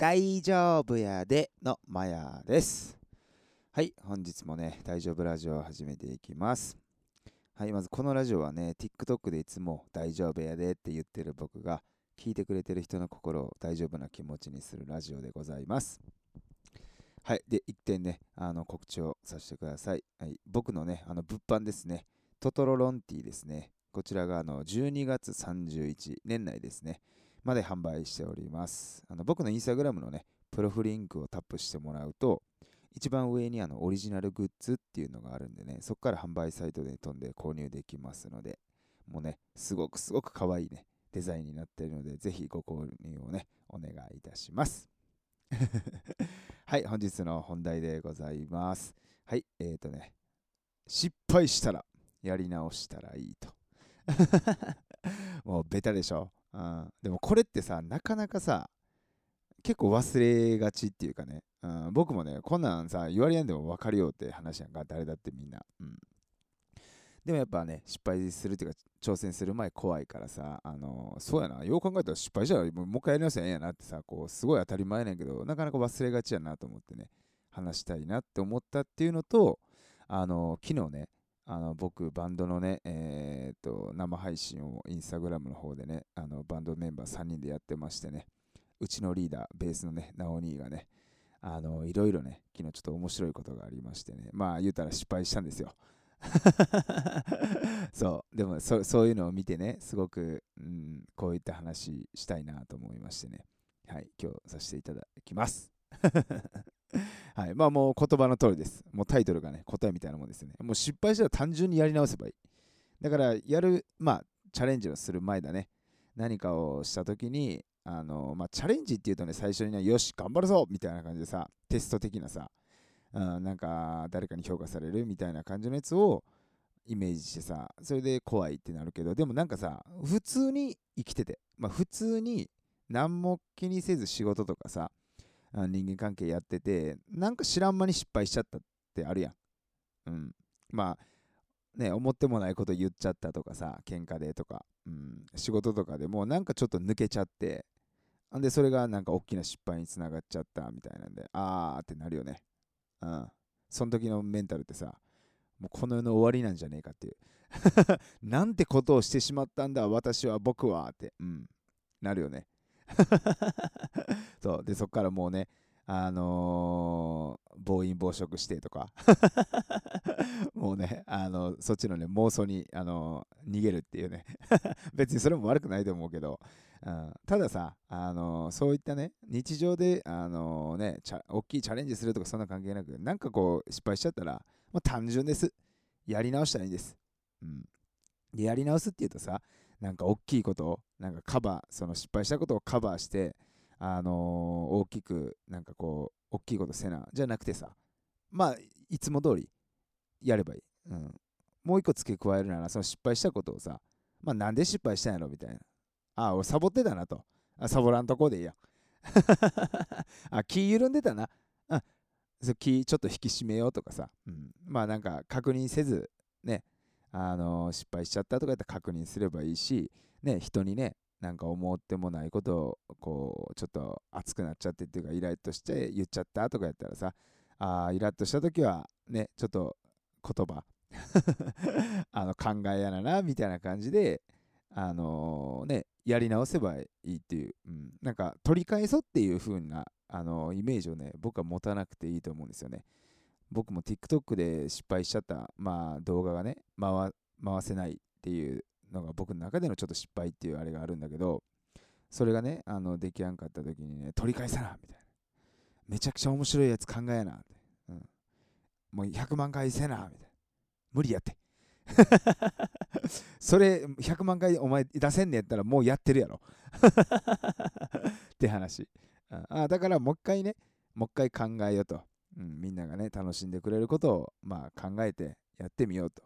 大丈夫やでのマヤです。はい、本日もね、大丈夫ラジオを始めていきます。はい、まずこのラジオはね、TikTok でいつも大丈夫やでって言ってる僕が、聞いてくれてる人の心を大丈夫な気持ちにするラジオでございます。はい、で、一点ね、あの告知をさせてください。はい、僕のね、あの物販ですね、トトロロンティーですね。こちらがあの12月31年内ですね。まで販売しております。あの僕のインスタグラムのね、プロフリンクをタップしてもらうと、一番上にあのオリジナルグッズっていうのがあるんでね、そこから販売サイトで飛んで購入できますので、もうね、すごくすごく可愛いね、デザインになっているので、ぜひご購入をね、お願いいたします。はい、本日の本題でございます。はい、えーとね、失敗したらやり直したらいいと。もうベタでしょ。うん、でもこれってさ、なかなかさ、結構忘れがちっていうかね、うん、僕もね、こんなんさ、言われやんでも分かるよって話やんか、誰だってみんな。うん、でもやっぱね、失敗するっていうか、挑戦する前怖いからさ、あのそうやな、よう考えたら失敗したらもうもう一回やり直せばええやなってさ、こう、すごい当たり前なんけど、なかなか忘れがちやなと思ってね、話したいなって思ったっていうのと、あの昨日ね、あの僕、バンドのね、えー、と生配信をインスタグラムの方でね、あのバンドメンバー3人でやってましてね、うちのリーダー、ベースのね、ナオニーがね、あのいろいろね、昨日ちょっと面白いことがありましてね、まあ言うたら失敗したんですよ。そう、でもそそういうのを見てね、すごく、うん、こういった話したいなと思いましてね、はい、今日させていただきます。はい、まあもう言葉の通りです。もうタイトルがね、答えみたいなもんですよね。もう失敗したら単純にやり直せばいい。だから、やる、まあ、チャレンジをする前だね。何かをしたときに、あの、まあ、チャレンジっていうとね、最初にね、よし、頑張るぞみたいな感じでさ、テスト的なさ、うん、なんか、誰かに評価されるみたいな感じのやつをイメージしてさ、それで怖いってなるけど、でもなんかさ、普通に生きてて、まあ、普通に何も気にせず仕事とかさ、あ人間関係やってて、なんか知らん間に失敗しちゃったってあるやん。うん。まあ、ね、思ってもないこと言っちゃったとかさ、喧嘩でとか、うん、仕事とかでもなんかちょっと抜けちゃって、んで、それがなんか大きな失敗につながっちゃったみたいなんで、あーってなるよね。うん。その時のメンタルってさ、もうこの世の終わりなんじゃねえかっていう。なんてことをしてしまったんだ、私は、僕はって、うん、なるよね。そう。でそこからもうねあのー暴飲暴食してとか。もうねあのそっちのね妄想に、あの逃げるっていうね。別にそれも悪くないと思うけど、うん、たださ、あのそういったね日常で、あのね大きいチャレンジするとかそんな関係なくなんかこう失敗しちゃったら、まあ、単純です。やり直したらいいんです、うん、でやり直すっていうとさなんか大きいことをなんかカバーその失敗したことをカバーしてあのー大きくなんかこう大きいことせなじゃなくてさまあいつも通りやればいい、うん、もう一個付け加えるならその失敗したことをさまあなんで失敗したんやろみたいな。ああ俺サボってたなと。あサボらんとこでいいや。あ気緩んでたな。あそ気ちょっと引き締めようとかさ、うん、まあなんか確認せずね。あのー失敗しちゃったとかやったら確認すればいいしね。人にね。なんか思ってもないことをこうちょっと熱くなっちゃってっていうかイラッとして言っちゃったとかやったらさあーイラッとした時はねちょっと言葉 あの考えやななみたいな感じであのねやり直せばいいっていう、うん、なんか取り返そうっていう風なあのイメージをね僕は持たなくていいと思うんですよね。僕も TikTok で失敗しちゃった、まあ、動画がね回回せないっていうのが僕の中でのちょっと失敗っていうあれがあるんだけどそれがねあの出来上がった時にね取り返さなみたいな。めちゃくちゃ面白いやつ考えなって、うん、もう100万回せなみたいな。無理やって。それ100万回お前出せんねやったらもうやってるやろ。って話。あだからもう一回ねもう一回考えようと、うん、みんながね楽しんでくれることをまあ考えてやってみようと、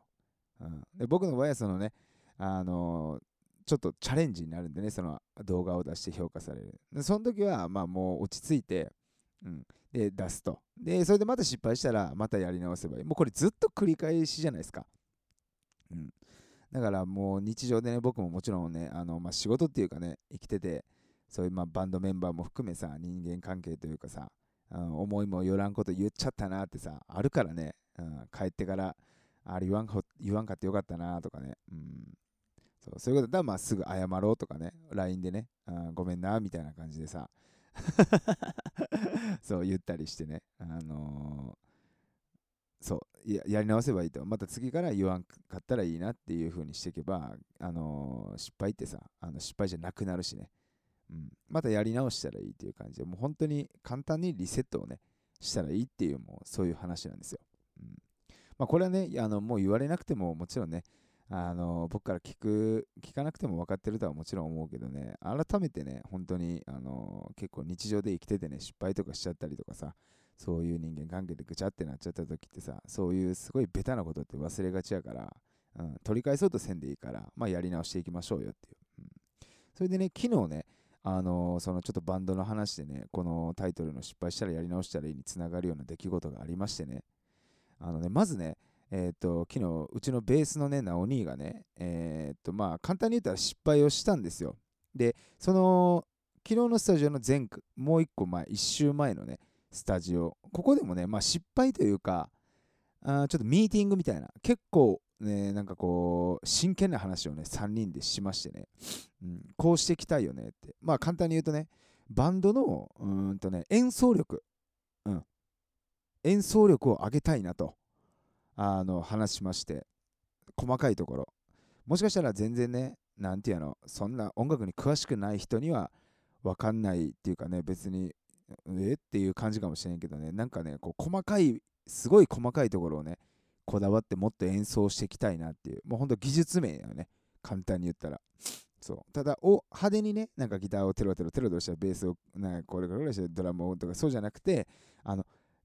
うん、で僕の場合はそのねあのちょっとチャレンジになるんでねその動画を出して評価される。その時はまあもう落ち着いて、うん、で出すと。でそれでまた失敗したらまたやり直せばいい。もうこれずっと繰り返しじゃないですか、うん、だからもう日常でね僕ももちろんねあの、まあ、仕事っていうかね生きててそういうまあバンドメンバーも含めさ、人間関係というかさ、うん、思いもよらんこと言っちゃったなってさ、あるからね、うん、帰ってから、あれ言わんか言わんかってよかったなとかね、うん、そうそういうことだ、まあ、すぐ謝ろうとかね、LINE でね、うん、ごめんなみたいな感じでさ、そう言ったりしてね、あのー、そうや、やり直せばいいと。また次から言わんかったらいいなっていう風にしていけば、あのー、失敗ってさ、あの失敗じゃなくなるしね、うん、またやり直したらいいっていう感じで、もう本当に簡単にリセットをね、したらいいっていう、もうそういう話なんですよ。うんまあ、これはね、あのもう言われなくてももちろんね、あの僕から聞く、聞かなくても分かってるとはもちろん思うけどね、改めてね、本当にあの結構日常で生きててね、失敗とかしちゃったりとかさ、そういう人間関係でぐちゃってなっちゃった時ってさ、そういうすごいベタなことって忘れがちやから、うん、取り返そうとせんでいいから、まあ、やり直していきましょうよっていう。うん、それでね、昨日ね、あのそのちょっとバンドの話でね、このタイトルの失敗したらやり直したらいいにつながるような出来事がありましてね、あのね、まずね、えっ、ー、と、昨日、うちのベースのね、ナオ兄がね、えっ、ー、と、まあ、簡単に言ったら失敗をしたんですよ。で、その、昨日のスタジオの前、もう一個前、一周前のね、スタジオ、ここでもね、まあ、失敗というか、あちょっとミーティングみたいな、結構、ね、なんかこう、真剣な話をね、3人でしましてね、うん、こうしていきたいよねって。まあ、簡単に言うとね、バンドの、うんとね、演奏力、うん、演奏力を上げたいなと。あの話しまして細かいところ。もしかしたら全然ねなんていうのそんな音楽に詳しくない人には分かんないっていうかね別にえ？っていう感じかもしれんけどね。なんかねこう細かいすごい細かいところをねこだわってもっと演奏していきたいなっていう。もうほんと技術面よね。簡単に言ったら。そう。ただお派手にねなんかギターをテロテロテロテロしたベースをなんかこれからしてドラムをとかそうじゃなくてあの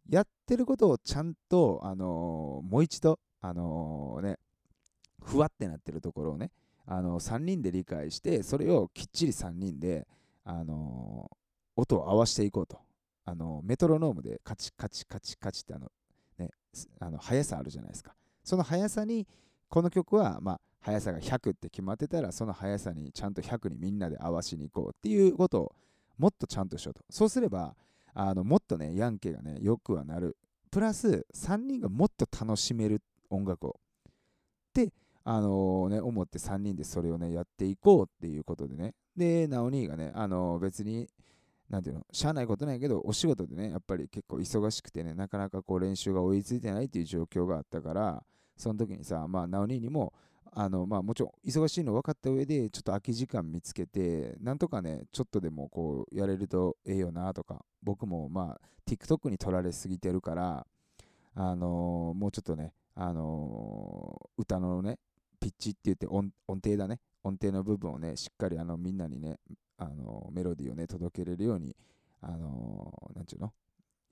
やってることをちゃんと、あのー、もう一度、あのー、ね、ふわってなってるところをね、あのー、3人で理解して、それをきっちり3人で、あの音を合わせていこうと。あのメトロノームでカチカチカチカチってあの、ね、あの速さあるじゃないですか。その速さに、この曲は、まあ、速さが100って決まってたら、その速さにちゃんと100にみんなで合わしに行こうっていうことをもっとちゃんとしようと。そうすれば、あのもっとね、ヤンケがね、よくはなる。プラス、3人がもっと楽しめる音楽を。で、あのー、ね、思って3人でそれをね、やっていこうっていうことでね。で、ナオ兄がね、あのー、別に、なんていうの、しゃあないことないけど、お仕事でね、やっぱり結構忙しくてね、なかなかこう練習が追いついてないっていう状況があったから、その時にさ、まあ、ナオ兄にも、あのまあ、もちろん忙しいの分かった上でちょっと空き時間見つけてなんとかねちょっとでもこうやれるとええよなとか僕もまあ TikTok に撮られすぎてるからあのー、もうちょっとねあのー、歌のねピッチって言って音程だね音程の部分をねしっかりあのみんなにねあのメロディーをね届けれるようにあのなんちゅうの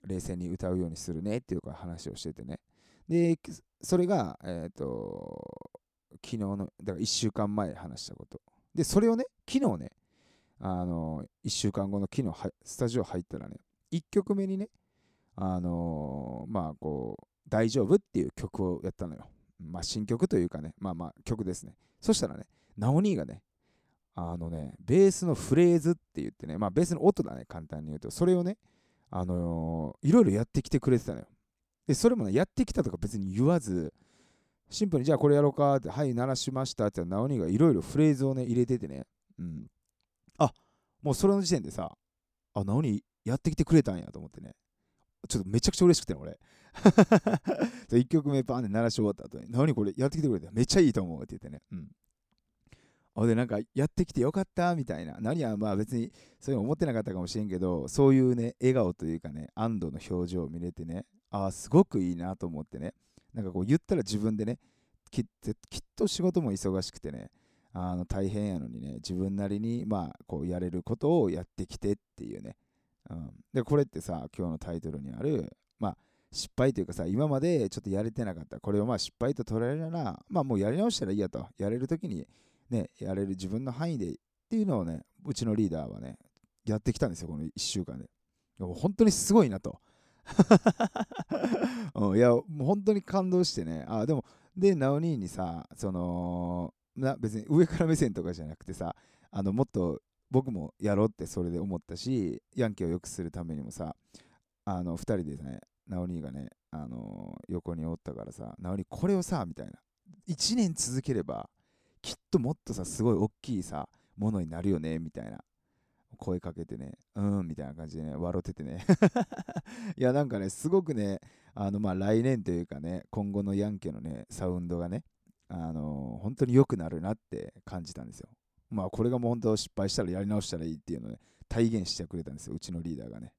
冷静に歌うようにするねっていうか話をしててね。でそれがえっ、と昨日の、だから1週間前話したこと。で、それをね、昨日ね、あの、1週間後の昨日スタジオ入ったらね、1曲目にね、あの、まあこう、大丈夫っていう曲をやったのよ。まあ新曲というかね、まあまあ曲ですね。そしたらね、ナオニーがね、あのね、ベースのフレーズって言ってね、まあベースの音だね、簡単に言うと、それをね、あのー、いろいろやってきてくれてたのよ。で、それもね、やってきたとか別に言わず、シンプルにじゃあこれやろうかって、はい、鳴らしましたって言ったら、ナオニがいろいろフレーズをね、入れててね、うん。あ、もうそれの時点でさ、あ、ナオニやってきてくれたんやと思ってね、ちょっとめちゃくちゃ嬉しくて、俺。1曲目パーンで鳴らし終わった後に、ナオニこれやってきてくれためっちゃいいと思うって言ってね、うん。ほで、なんか、やってきてよかったみたいな。何はまあ別にそういうの思ってなかったかもしれんけど、そういうね、笑顔というかね、安堵の表情を見れてね、ああ、すごくいいなと思ってね。なんかこう言ったら自分でねきっと仕事も忙しくてねあの大変やのにね自分なりにまあこうやれることをやってきてっていうね、うん、でこれってさ今日のタイトルにあるまあ失敗というかさ今までちょっとやれてなかったこれをまあ失敗と捉えるならまあもうやり直したらいいやと。やれる時にねやれる自分の範囲でっていうのをねうちのリーダーはねやってきたんですよこの1週間で。本当にすごいなと。うん、いや、もう本当に感動してね。あ、でも、で、ナオニーにさ、その、な別に上から目線とかじゃなくてさ、あのもっと僕もやろうってそれで思ったしヤンキーを良くするためにもさあの2人でねナオニーがね、あのー、横におったからさナオニーこれをさみたいな1年続ければきっともっとさすごい大きいさものになるよねみたいな声かけてねうんみたいな感じでね笑っててね。いやなんかねすごくねあのまあ来年というかね今後のヤンケのねサウンドがねあの、本当に良くなるなって感じたんですよ。まあこれがもう本当失敗したらやり直したらいいっていうのをね体現してくれたんですようちのリーダーがね。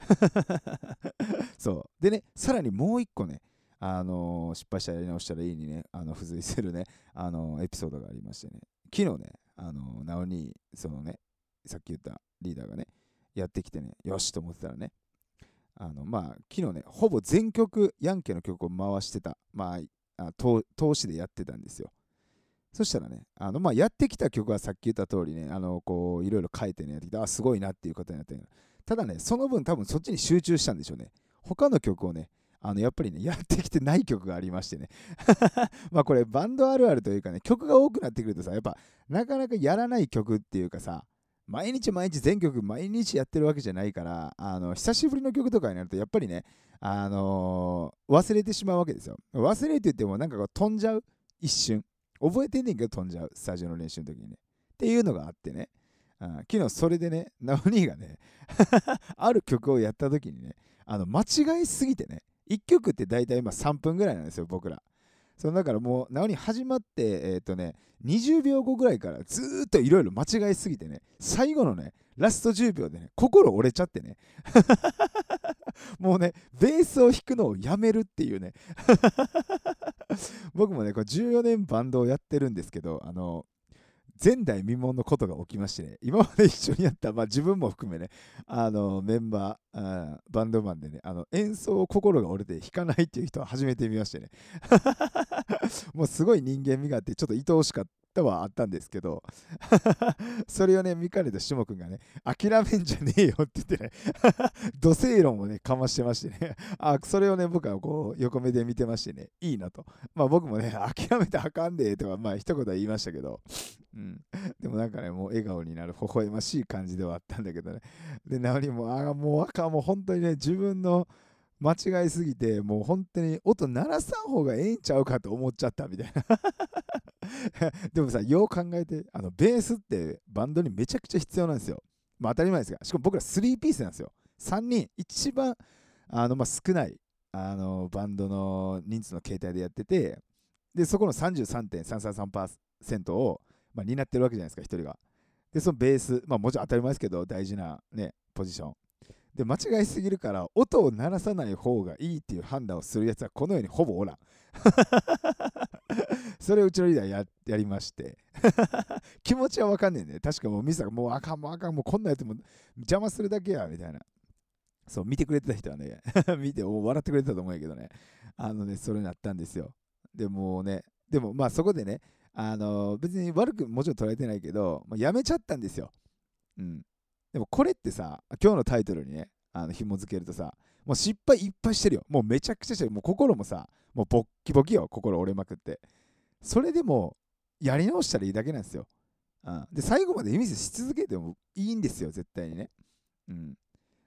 そう。でねさらにもう一個ねあの、失敗したらやり直したらいいにねあの付随するねあの、エピソードがありましてね。昨日ねあのなおにそのねさっき言ったリーダーがねやってきてねよしと思ってたらねあのまあ昨日ねほぼ全曲ヤンケの曲を回してたまああ投資でやってたんですよそしたらね、あのまあ、やってきた曲はさっき言った通りね、あのこういろいろ書いてね、やってきて、あ、すごいなっていうことになってただね、その分多分そっちに集中したんでしょうね。他の曲をね、あのやっぱりね、やってきてない曲がありましてね。まあこれバンドあるあるというかね、曲が多くなってくるとさ、やっぱなかなかやらない曲っていうかさ、毎日毎日全曲毎日やってるわけじゃないから、あの久しぶりの曲とかになるとやっぱりね、あのー、忘れてしまうわけですよ。忘れて言ってもなんかこう飛んじゃう、一瞬。覚えてんねんけど飛んじゃう、スタジオの練習の時にね。っていうのがあってね。昨日それでね、ナオニーがね ある曲をやった時にね、あの間違いすぎてね、1曲って大体今3分ぐらいなんですよ、僕ら。そのだからもう、なおに始まって、えっ、ー、とね、20秒後ぐらいからずっといろいろ間違えすぎてね、最後のね、ラスト10秒でね、心折れちゃってね。もうね、ベースを弾くのをやめるっていうね 僕もね、これ14年バンドをやってるんですけど、あの、前代未聞のことが起きましてね、今まで一緒にやった、まあ、自分も含めね、あのメンバーバンドマンでね、あの演奏を心が折れて弾かないっていう人は初めて見ましてね、もうすごい人間味があって、ちょっと愛おしかったはあったんですけど それをね、見かねたしもくんがね、諦めんじゃねえよって言ってね 土星論をね、かましてましてね あ、それをね、僕はこう、横目で見てましてね、いいなと。まあ僕もね、諦めてあかんでとか、まあ一言は言いましたけど、うん。でもなんかね、もう笑顔になる、微笑ましい感じではあったんだけどね。で、なおにも、ああ、もうあかん、もう本当にね、自分の、間違いすぎて、もう本当に音鳴らさん方がええんちゃうかと思っちゃったみたいな でもさ、よう考えて、あのベースってバンドにめちゃくちゃ必要なんですよ。まあ当たり前ですが、しかも僕ら3ピースなんですよ。3人、一番あの、まあ、少ないあのバンドの人数の形態でやってて、で、そこの33.333%を、まあ、担ってるわけじゃないですか、1人が。で、そのベース、まあもちろん当たり前ですけど、大事なね、ポジション。で、間違いすぎるから、音を鳴らさない方がいいっていう判断をするやつはこの世にほぼおらん。それをうちのリーダーややりまして 気持ちはわかんねえんだよ。確かもうミスがもうあかんもうあかんもうこんなやつも邪魔するだけやみたいな。そう、見てくれてた人はね、見て笑ってくれてたと思うんやけどね、あのね、それになったんですよ。でもね、でもまあそこでね、あの別に悪くもちろん捉えてないけど、まあ、やめちゃったんですよ。うん。でもこれってさ、今日のタイトルにね、あの紐付けるとさ、もう失敗いっぱいしてるよ。もうめちゃくちゃしてる。もう心もさ、もうボッキボキよ。心折れまくって。それでも、やり直したらいいだけなんですよ。うん、で、最後まで意味し続けてもいいんですよ、絶対にね。うん。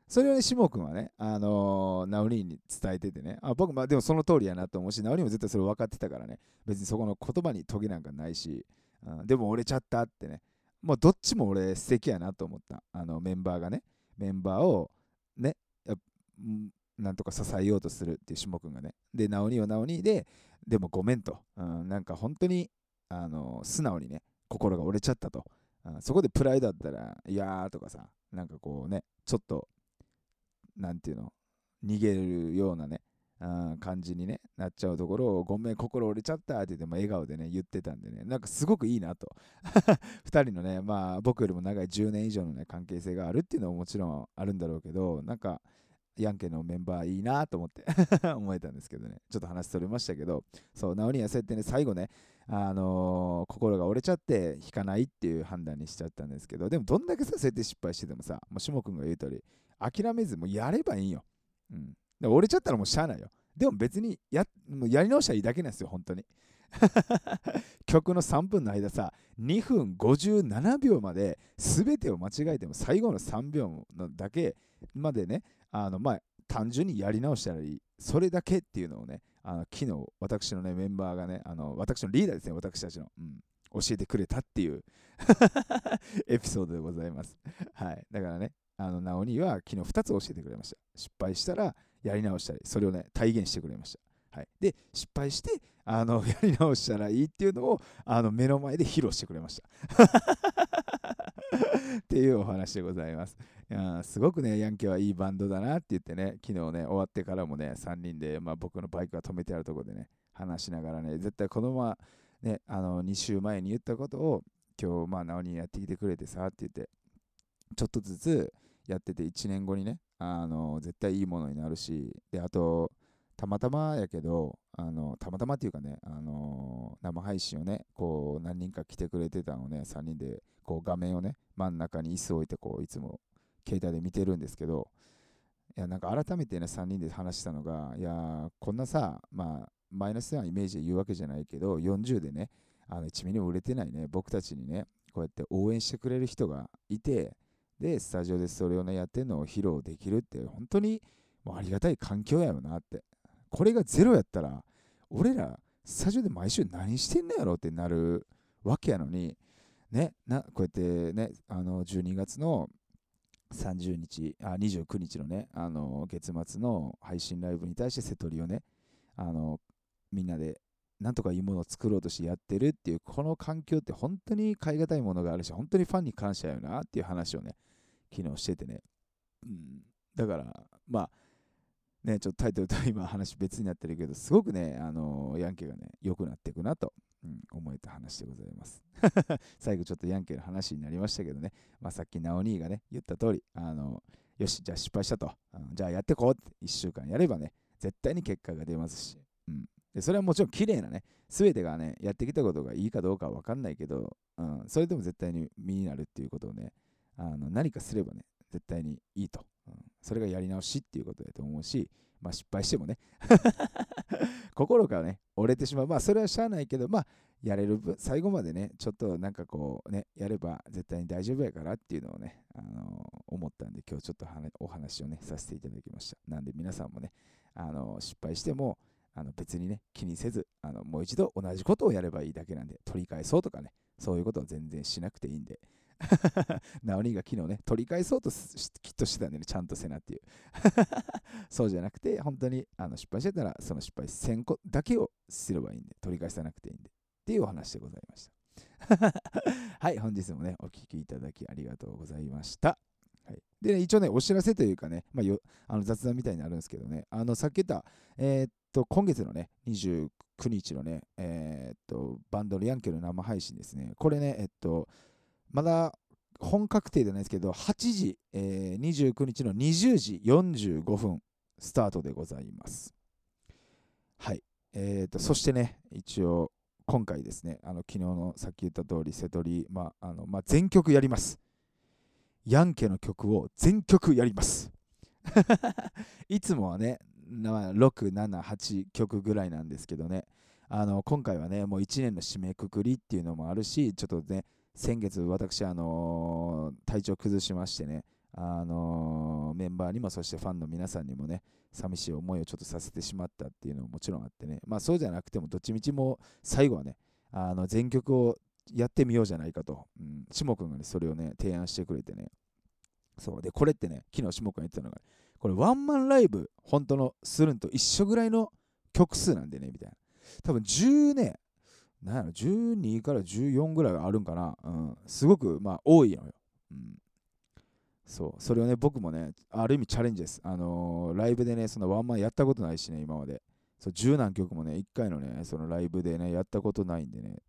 それをね、しもくんはね、あのー、ナオリンに伝えててね、あ僕、まあでもその通りやなと思うし、ナオリンも絶対それ分かってたからね、別にそこの言葉にトゲなんかないし、うん、でも折れちゃったってね、もうどっちも俺素敵やなと思った。あのメンバーがね、メンバーをね、なんとか支えようとするっていうしもくんがね。で、なおにはなおにで、でもごめんと。うん、なんか本当に、あの素直にね、心が折れちゃったと。うん、そこでプライドだったら、いやーとかさ、なんかこうね、ちょっと、なんていうの、逃げるようなね、感じに、ね、なっちゃうところを、ごめん、心折れちゃったって言っても笑顔でね、言ってたんでね、なんかすごくいいなと。2人のね、まあ僕よりも長い10年以上のね、関係性があるっていうのももちろんあるんだろうけど、なんか、ヤンケのメンバーいいなと思って 思えたんですけどね、ちょっと話それましたけど、そう、ナオニはそうやってね、最後ね、あのー、心が折れちゃって弾かないっていう判断にしちゃったんですけど、でもどんだけさ、そうやって失敗しててもさ、もう下君が言う通り、諦めずもうやればいいよ。うん。折れちゃったらもうしゃあないよ。でも別にやもうやり直したらいいだけなんですよ、本当に。曲の3分の間さ、2分57秒まで全てを間違えても最後の3秒のだけまでね、あのまあ、単純にやり直したらいい。それだけっていうのをね、あの昨日私のねメンバーがね、あの私のリーダーですね、私たちの、うん、教えてくれたっていう エピソードでございます。はい。だからね、あの、ナオニは昨日2つ教えてくれました。失敗したらやり直したり、それをね、体現してくれました。はい。で、失敗して、あの、やり直したらいいっていうのを、あの、目の前で披露してくれました。っていうお話でございます。いやすごくね、ヤンケはいいバンドだなって言ってね、昨日ね、終わってからもね、3人で、まあ、僕のバイクが止めてあるとこでね、話しながらね、絶対このまま、ね、あの2週前に言ったことを、今日、まあ、ナオにやってきてくれてさって言って、ちょっとずつやってて、1年後にね、あの絶対いいものになるし、で、あと、たまたまやけど、あのたまたまっていうかね、あの生配信をね、こう何人か来てくれてたのをね、3人でこう画面をね、真ん中に椅子を置いてこういつも携帯で見てるんですけど、いやなんか改めてね、3人で話したのが、いやこんなさ、まあ、マイナスなイメージで言うわけじゃないけど、40でね、あの1ミリも売れてないね、僕たちにね、こうやって応援してくれる人がいて、で、スタジオでそれをね、やってるのを披露できるって、本当にもうありがたい環境やよなって。これがゼロやったら、俺ら、スタジオで毎週何してんのやろってなるわけやのに、ね、なこうやってね、あの12月の30日、あ29日のね、あの月末の配信ライブに対して瀬戸りをね、あのみんなでなんとかいいものを作ろうとしてやってるっていう、この環境って本当に買い難いものがあるし、本当にファンに感謝よなっていう話をね、昨日しててね。うん、だから、まあ、ね、ちょっとタイトルと今話別になってるけど、すごくね、あのヤンケがね、良くなっていくなと、うん、思えた話でございます。最後ちょっとヤンケの話になりましたけどね、まあ、さっきナオニーがね、言った通り、あのよし、じゃあ失敗したと、うん、じゃあやってこうって1週間やればね、絶対に結果が出ますし、うん、でそれはもちろん綺麗なね、すべてがね、やってきたことがいいかどうかは分かんないけど、うん、それでも絶対に身になるっていうことをね、あの何かすればね、絶対にいいと。うん、それがやり直しっていうことだと思うし、まあ失敗してもね 心からね、折れてしまう。まあそれはしゃあないけど、まあやれる分、最後までね、ちょっとなんかこうね、やれば絶対に大丈夫やからっていうのをね、あのー、思ったんで、今日ちょっとお話をね、させていただきました。なんで皆さんもね、あのー、失敗しても、あの別にね、気にせずあの、もう一度同じことをやればいいだけなんで、取り返そうとかね、そういうことは全然しなくていいんで、ナオニーが昨日ね、取り返そうときっとしてたんでね、ちゃんとせなっていう。そうじゃなくて、本当にあの失敗してたら、その失敗1000個だけをすればいいんで、取り返さなくていいんで、っていうお話でございました。はい、本日もね、お聴きいただきありがとうございました。で、ね、一応ね、お知らせというかね、まあ、よあの雑談みたいになるんですけどね、あのさっき言った、えー、っと、今月のね、29日のね、えー、っと、バンドのヤンケの生配信ですね。これね、えっと、まだ本確定じゃないですけど、8時、えー、29日の20時45分スタートでございます。はい。えーと、そしてね、一応、今回ですね、あの昨日のさっき言った通り、瀬戸り、まああのまあ、全曲やります。ヤンケの曲を全曲やります。いつもはね、6、7、8曲ぐらいなんですけどね、あの今回はね、もう1年の締めくくりっていうのもあるし、ちょっとね、先月私、あのー、体調崩しましてね、あのー、メンバーにもそしてファンの皆さんにもね、寂しい思いをちょっとさせてしまったっていうのももちろんあってね、まあそうじゃなくてもどっちみちも最後はね、あの全曲をやってみようじゃないかと、うん、下君がね、それをね、提案してくれてね、そうで、これってね、昨日下君が言ってたのが、これワンマンライブ、本当のするんと一緒ぐらいの曲数なんでね、みたいな。多分10ね、なんやろ、12から14ぐらいあるんかな。うん、すごく、まあ、多いのよ。うん。そう、それをね、僕もね、ある意味チャレンジです。あのー、ライブでね、そのワンマンやったことないしね、今まで。そう、十何曲もね、1回のね、そのライブでね、やったことないんでね、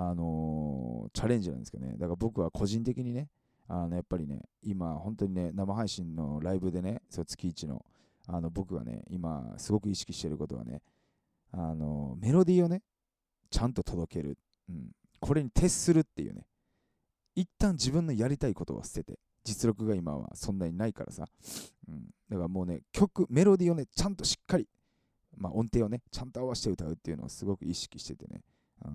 あの、チャレンジなんですけどね、だから僕は個人的にね、あのやっぱりね、今、本当にね、生配信のライブでね、そう月1の、あの僕がね、今、すごく意識してることはね、あのメロディーをね、ちゃんと届ける、うん、これに徹するっていうね。一旦自分のやりたいことを捨てて実力が今はそんなにないからさ、うん、だからもうね曲メロディーをねちゃんとしっかり、まあ、音程をねちゃんと合わせて歌うっていうのをすごく意識しててね。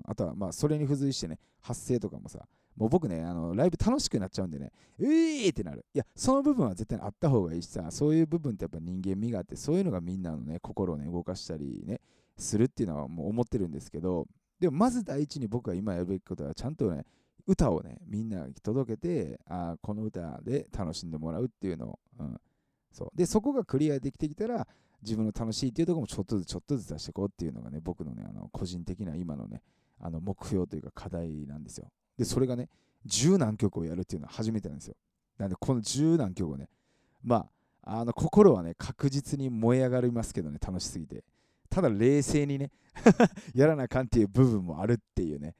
あとはまあそれに付随してね発声とかもさもう僕ねあのライブ楽しくなっちゃうんでねうーってなる。いやその部分は絶対あった方がいいしさそういう部分ってやっぱ人間味があってそういうのがみんなのね心をね動かしたりねするっていうのはもう思ってるんですけどでもまず第一に僕が今やるべきことはちゃんとね歌をねみんなに届けてあこの歌で楽しんでもらうっていうのを、うん、そう。でそこがクリアできてきたら自分の楽しいっていうところもちょっとずつちょっとずつ出していこうっていうのがね僕のねあの個人的な今のねあの目標というか課題なんですよ。でそれがね十何曲をやるっていうのは初めてなんですよ。なんでこの十何曲をねまああの心はね確実に燃え上がりますけどね楽しすぎて。ただ冷静にね やらなあかんっていう部分もあるっていうね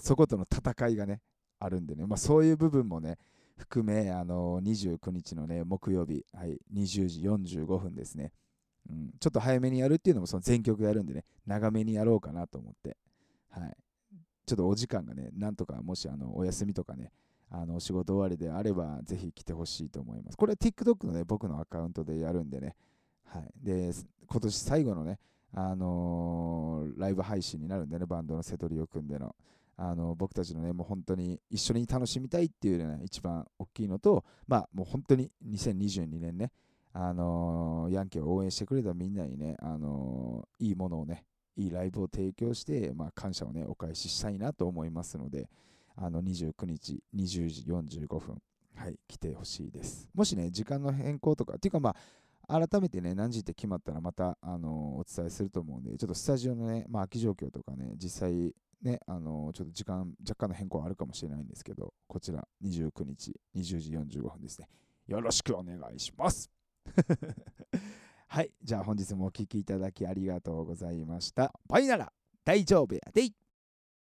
そことの戦いがねあるんでね、まあ、そういう部分もね含め、あのー29日のね、木曜日、はい、20時45分ですね、うん。ちょっと早めにやるっていうのもその全曲やるんでね、長めにやろうかなと思って、はい。ちょっとお時間がね、なんとかもしあのお休みとかね、あの仕事終わりであれば、ぜひ来てほしいと思います。これは TikTok のね、僕のアカウントでやるんでね、はい。で、今年最後のね、あのー、ライブ配信になるんでね、バンドの瀬戸りを組んでの。あの僕たちのね、もう本当に一緒に楽しみたいっていうのが、ね、一番大きいのと、まあもう本当に2022年ね、あのー、ヤンキーを応援してくれたみんなにね、あのー、いいものをね、いいライブを提供して、まあ、感謝をね、お返ししたいなと思いますので、あの29日20時45分、はい、来てほしいです。もしね、時間の変更とか、っていうかまあ、改めてね、何時って決まったらまた、あのお伝えすると思うんで、ちょっとスタジオのね、まあ、空き状況とかね、実際ね、あのちょっと時間、若干の変更あるかもしれないんですけど、こちら29日20時45分ですね。よろしくお願いします。はい、じゃあ本日もお聴きいただきありがとうございました。バイなら大丈夫やで